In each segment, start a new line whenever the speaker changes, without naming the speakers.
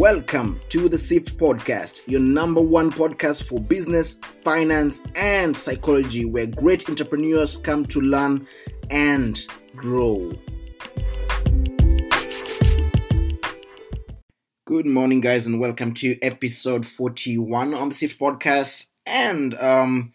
Welcome to the SIFT Podcast, your number one podcast for business, finance, and psychology, where great entrepreneurs come to learn and grow. Good morning, guys, and welcome to episode 41 on the SIFT Podcast. And um,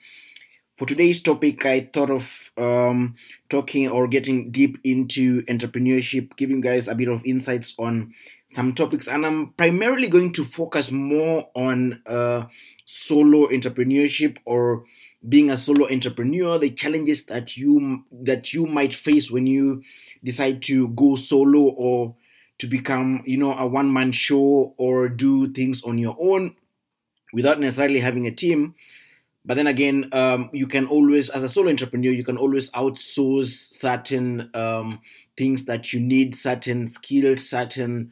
for today's topic, I thought of um, talking or getting deep into entrepreneurship, giving guys a bit of insights on some topics, and I'm primarily going to focus more on uh, solo entrepreneurship or being a solo entrepreneur, the challenges that you that you might face when you decide to go solo or to become, you know, a one man show or do things on your own without necessarily having a team. But then again, um, you can always, as a solo entrepreneur, you can always outsource certain um, things that you need, certain skills, certain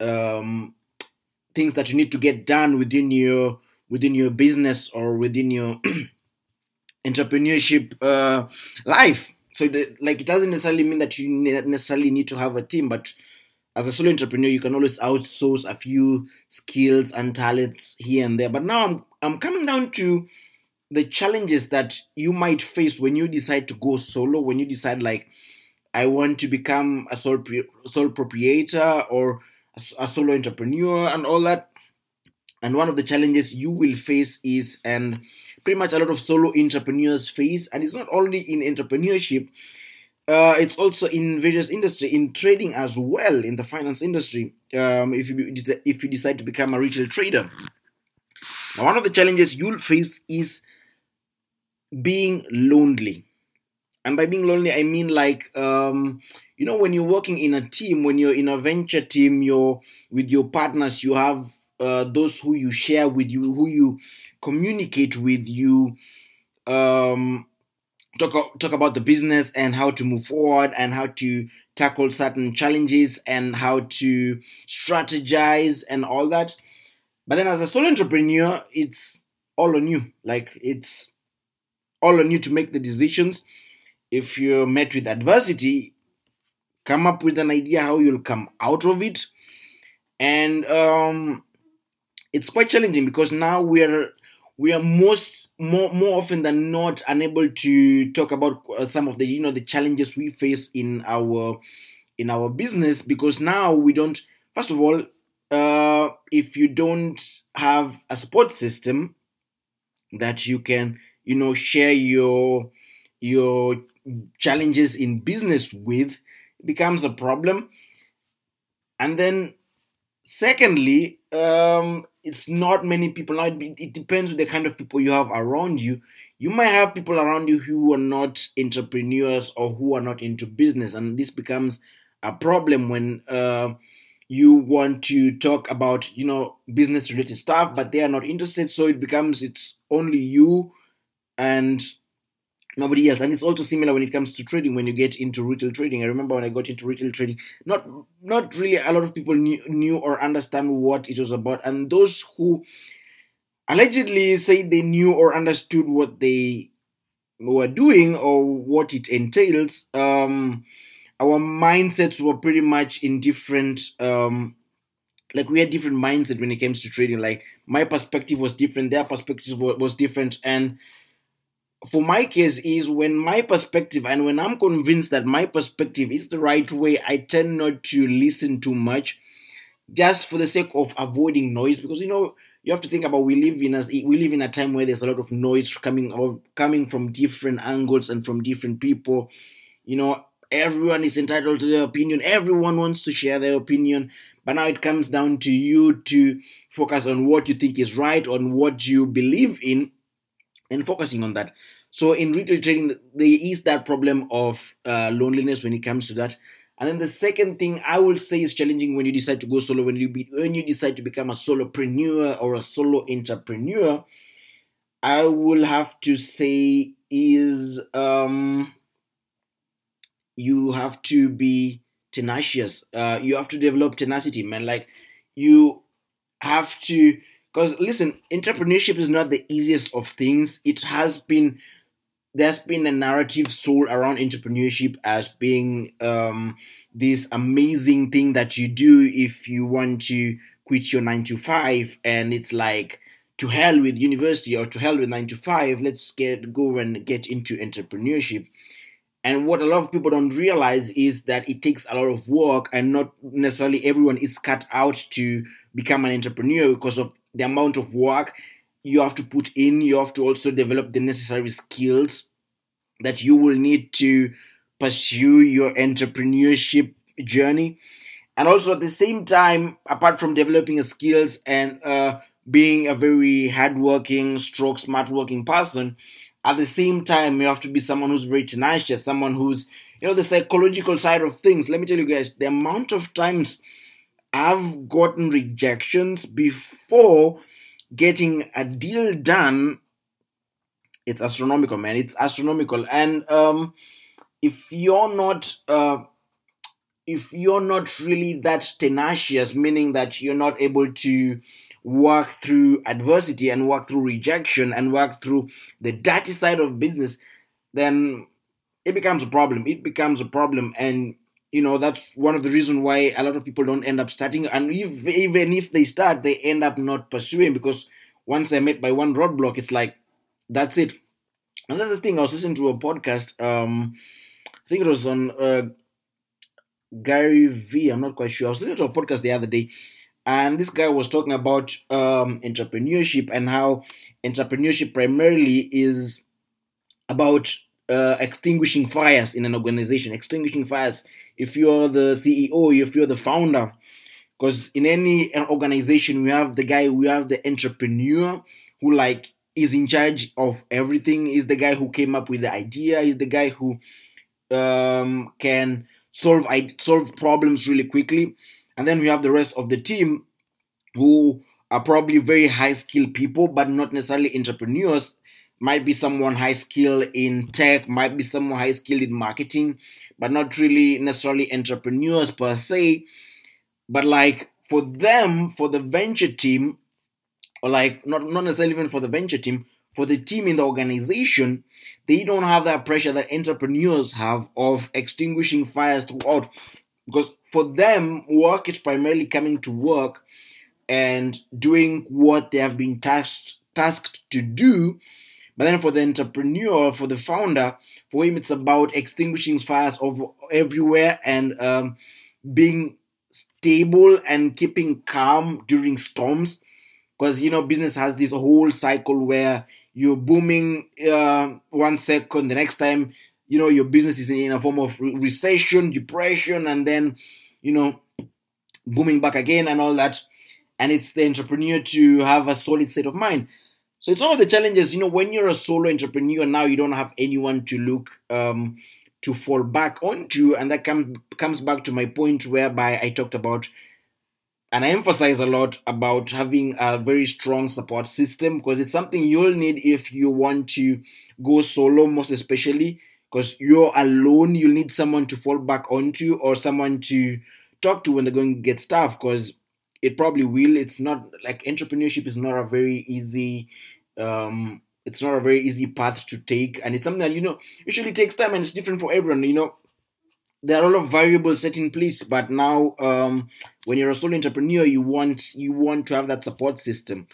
um, things that you need to get done within your within your business or within your entrepreneurship uh, life. So, the, like, it doesn't necessarily mean that you necessarily need to have a team, but as a solo entrepreneur, you can always outsource a few skills and talents here and there. But now I'm I'm coming down to the challenges that you might face when you decide to go solo, when you decide like I want to become a sole sole proprietor or a, solo entrepreneur and all that. And one of the challenges you will face is, and pretty much a lot of solo entrepreneurs face, and it's not only in entrepreneurship, uh, it's also in various industry, in trading as well, in the finance industry. Um, if you if you decide to become a retail trader, now one of the challenges you'll face is being lonely. And by being lonely, I mean like, um, you know, when you're working in a team, when you're in a venture team, you're with your partners, you have uh, those who you share with you, who you communicate with, you um, talk talk about the business and how to move forward and how to tackle certain challenges and how to strategize and all that. But then, as a solo entrepreneur, it's all on you. Like it's all on you to make the decisions. If you're met with adversity, come up with an idea how you'll come out of it. And um, it's quite challenging because now we're we are most more more often than not unable to talk about uh, some of the you know the challenges we face in our in our business because now we don't first of all uh, if you don't have a support system that you can you know share your your challenges in business with becomes a problem. And then secondly um it's not many people now it depends on the kind of people you have around you. You might have people around you who are not entrepreneurs or who are not into business and this becomes a problem when uh, you want to talk about you know business related stuff but they are not interested. So it becomes it's only you and nobody else. And it's also similar when it comes to trading when you get into retail trading. I remember when i got into retail trading not not really a lot of people knew, knew or understand what it was about. And those who allegedly say they knew or understood what they were doing or what it entails um our mindsets were pretty much in different um like we had different mindset when it comes to trading. Like my perspective was different their perspective was different. And for my case is when my perspective and when I'm convinced that my perspective is the right way, I tend not to listen too much just for the sake of avoiding noise. Because you know you have to think about we live in a we live in a time where there's a lot of noise coming or coming from different angles and from different people. You know everyone is entitled to their opinion. Everyone wants to share their opinion. But now it comes down to you to focus on what you think is right on what you believe in and focusing on that. So in retail trading, there is that problem of uh, loneliness when it comes to that. And then the second thing I will say is challenging when you decide to go solo, when you be, when you decide to become a solopreneur or a solo entrepreneur, I will have to say is um, you have to be tenacious. Uh, you have to develop tenacity, man. Like you have to because listen, entrepreneurship is not the easiest of things. It has been there's been a narrative sold around entrepreneurship as being um, this amazing thing that you do if you want to quit your nine to five and it's like to hell with university or to hell with nine to five. Let's get go and get into entrepreneurship. And what a lot of people don't realize is that it takes a lot of work, and not necessarily everyone is cut out to become an entrepreneur because of the amount of work you have to put in. You have to also develop the necessary skills that you will need to pursue your entrepreneurship journey. And also at the same time, apart from developing skills and uh, being a very hardworking, stroke, smart working person, at the same time, you have to be someone who's very tenacious, someone who's, you know, the psychological side of things. Let me tell you guys, the amount of times I've gotten rejections before getting a deal done, it's astronomical, man. It's astronomical. And um, if you're not, uh, if you're not really that tenacious, meaning that you're not able to work through adversity and work through rejection and work through the dirty side of business, then it becomes a problem. It becomes a problem. And, you know, that's one of the reasons why a lot of people don't end up starting. And if, even if they start, they end up not pursuing because once they're met by one roadblock, it's like, that's it. Another thing, I was listening to a podcast. Um, I think it was on uh, Gary V. I'm not quite sure. I was listening to a podcast the other day, and this guy was talking about um, entrepreneurship and how entrepreneurship primarily is about uh, extinguishing fires in an organization, extinguishing fires. If you're the CEO, if you're the founder, because in any organization we have the guy, we have the entrepreneur who like is in charge of everything. Is the guy who came up with the idea. Is the guy who um, can solve solve problems really quickly and then we have the rest of the team who are probably very high skilled people, but not necessarily entrepreneurs. Might be someone high skilled in tech, might be someone high skilled in marketing, but not really necessarily entrepreneurs per se. But like for them, for the venture team, or like not, not necessarily even for the venture team, for the team in the organization, they don't have that pressure that entrepreneurs have of extinguishing fires throughout. Because for them, work is primarily coming to work and doing what they have been tasked tasked to do. But then for the entrepreneur, for the founder, for him it's about extinguishing fires of everywhere and um, being stable and keeping calm during storms. Because you know, business has this whole cycle where you're booming uh, one second, the next time you know your business is in a form of recession, depression, and then you know, booming back again and all that. And it's the entrepreneur to have a solid state of mind. So it's one of the challenges, you know, when you're a solo entrepreneur now, you don't have anyone to look um, to fall back onto, and that comes comes back to my point whereby I talked about, and I emphasize a lot about having a very strong support system because it's something you'll need if you want to go solo, most especially because you're alone. You'll need someone to fall back onto or someone to talk to when they're going to get stuff because it probably will. It's not like entrepreneurship is not a very easy. Um, it's not a very easy path to take, and it's something that you know usually takes time and it's different for everyone. You know, there are a lot of variables set in place, but now um, when you're a solo entrepreneur, you want you want to have that support system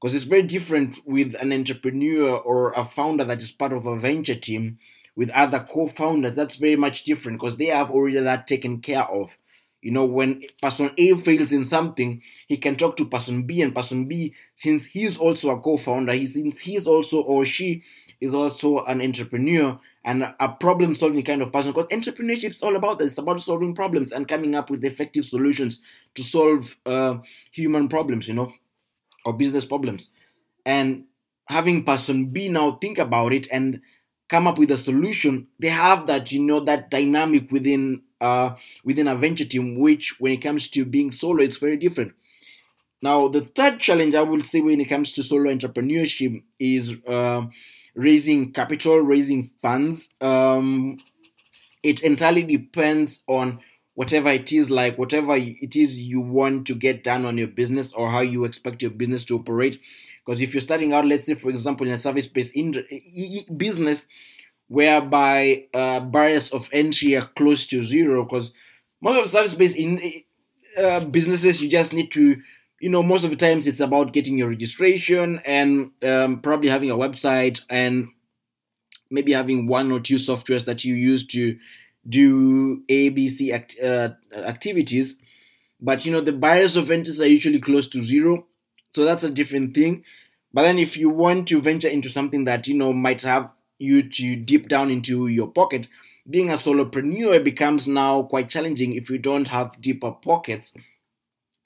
because it's very different with an entrepreneur or a founder that is part of a venture team with other co-founders, that's very much different because they have already that taken care of. You know, when person A fails in something, he can talk to person B, and person B, since he's also a co-founder, he since he's also or she is also an entrepreneur and a problem-solving kind of person. Because entrepreneurship is all about. It's about solving problems and coming up with effective solutions to solve uh, human problems, you know, or business problems. And having person B now think about it and come up with a solution, they have that, you know, that dynamic within uh, within a venture team, which when it comes to being solo, it's very different. Now, the third challenge I will say when it comes to solo entrepreneurship is uh, raising capital, raising funds. Um, it entirely depends on whatever it is like, whatever it is you want to get done on your business or how you expect your business to operate. Because if you're starting out, let's say, for example, in a service based business, whereby uh, barriers of entry are close to zero, because most of the service based in uh, businesses, you just need to you know, most of the times it's about getting your registration and um, probably having a website and maybe having one or two softwares that you use to do ABC act, uh, activities. But you know, the barriers of entry are usually close to zero, so that's a different thing. But then, if you want to venture into something that you know might have you to deep down into your pocket, being a solopreneur becomes now quite challenging if you don't have deeper pockets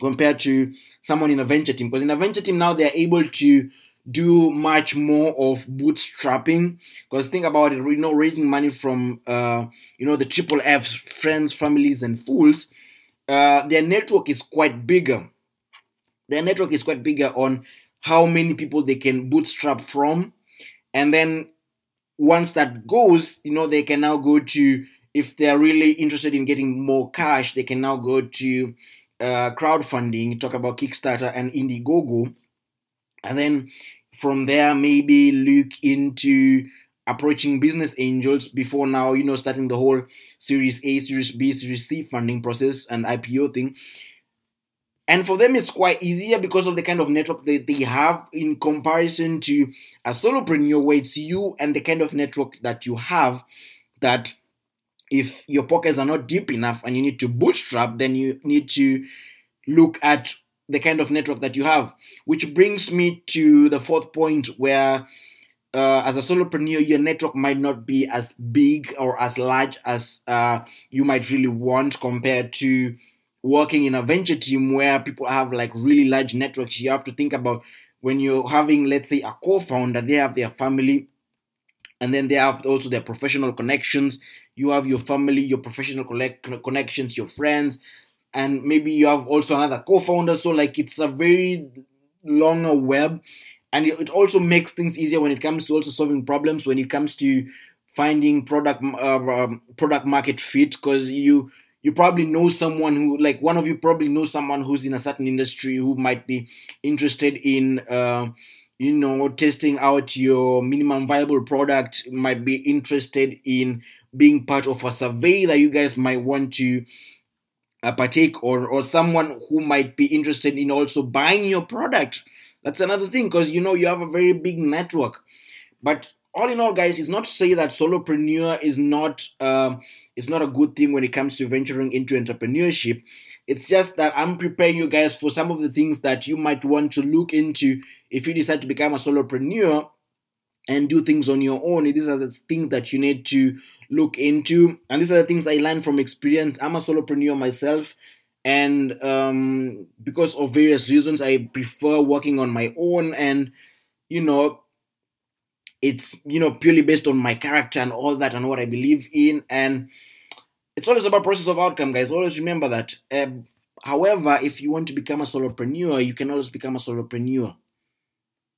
compared to someone in a venture team. Because in a venture team now they're able to do much more of bootstrapping. Because think about it, you know, raising money from uh, you know the triple F's, friends, families, and fools. Uh, their network is quite bigger. Their network is quite bigger on how many people they can bootstrap from, and then once that goes, you know, they can now go to if they are really interested in getting more cash, they can now go to uh, crowdfunding, talk about Kickstarter and Indiegogo, and then from there maybe look into approaching business angels before now, you know, starting the whole Series A, Series B, Series C funding process and IPO thing. And for them, it's quite easier because of the kind of network that they have in comparison to a solopreneur, where it's you and the kind of network that you have that if your pockets are not deep enough and you need to bootstrap, then you need to look at the kind of network that you have. Which brings me to the fourth point where, uh, as a solopreneur, your network might not be as big or as large as uh, you might really want compared to working in a venture team where people have like really large networks. You have to think about when you're having, let's say, a co founder, they have their family and then they have also their professional connections you have your family your professional connections your friends and maybe you have also another co-founder so like it's a very longer web and it also makes things easier when it comes to also solving problems when it comes to finding product uh, um, product market fit because you you probably know someone who like one of you probably know someone who's in a certain industry who might be interested in uh, you know, testing out your minimum viable product, might be interested in being part of a survey that you guys might want to uh, partake or or someone who might be interested in also buying your product. That's another thing because you know you have a very big network. But all in all, guys, it's not to say that solopreneur is not uh, it's not a good thing when it comes to venturing into entrepreneurship. It's just that I'm preparing you guys for some of the things that you might want to look into if you decide to become a solopreneur and do things on your own. These are the things that you need to look into. And these are the things I learned from experience. I'm a solopreneur myself. And um, because of various reasons, I prefer working on my own. And, you know, it's, you know, purely based on my character and all that and what I believe in. And it's always about process of outcome, guys. Always remember that. Um, however, if you want to become a solopreneur, you can always become a solopreneur.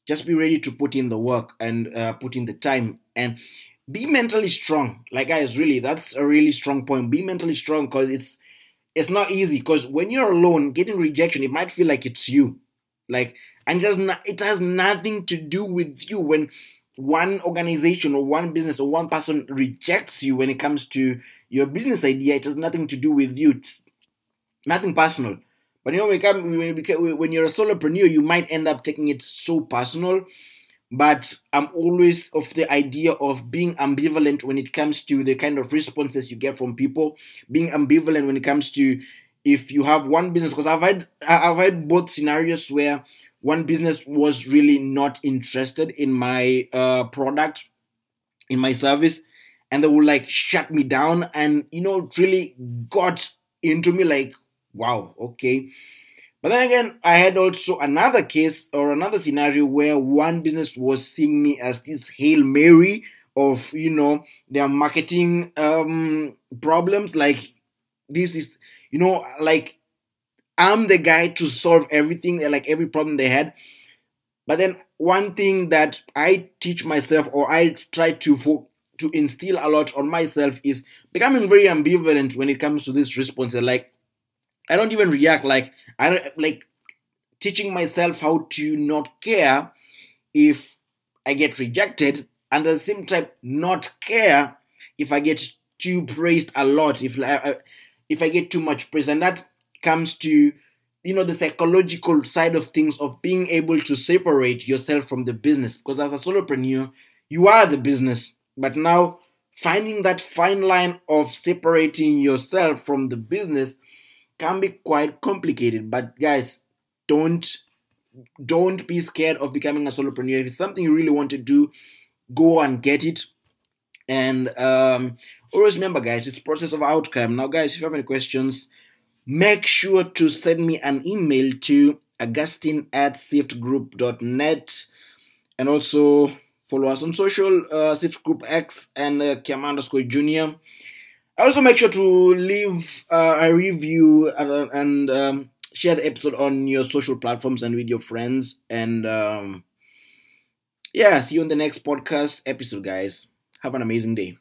Just be ready to put in the work and uh, put in the time and be mentally strong. Like guys, really, that's a really strong point. Be mentally strong because it's it's not easy. Because when you're alone, getting rejection, it might feel like it's you. Like and it does not it has nothing to do with you when one organization or one business or one person rejects you when it comes to your business idea, it has nothing to do with you. It's nothing personal. But you know, when, you're a solopreneur, you might end up taking it so personal. But I'm always of the idea of being ambivalent when it comes to the kind of responses you get from people. Being ambivalent when it comes to if you have one business, because I've had I've had both scenarios where one business was really not interested in my uh, product, in my service, and they would like shut me down, and you know, really got into me like, wow, okay. But then again, I had also another case or another scenario where one business was seeing me as this Hail Mary of, you know, their marketing um, problems. Like, this is, you know, like I'm the guy to solve everything, like every problem they had. But then one thing that I teach myself or I try to fo- to instill a lot on myself is becoming very ambivalent when it comes to this response. Like I don't even react like I don't like teaching myself how to not care if I get rejected and at the same time not care if I get too praised a lot if I, if I get too much praise and that comes to you know the psychological side of things of being able to separate yourself from the business. Because as a solopreneur you are the business but now finding that fine line of separating yourself from the business can be quite complicated. But guys don't don't be scared of becoming a solopreneur. If it's something you really want to do go and get it. And um, always remember guys it's process of outcome. Now guys if you have any questions make sure to send me an email to augustine at siftgroup.net and also follow us on social uh, sift group x and uh, Kiama underscore junior. Also make sure to leave uh, a review and, and um, share the episode on your social platforms and with your friends. And um, yeah see you on the next podcast episode guys. Have an amazing day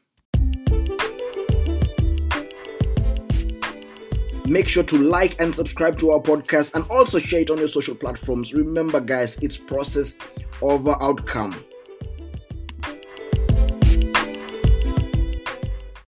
Make sure to like and subscribe to our podcast and also share it on your social platforms. Remember, guys, it's process over outcome.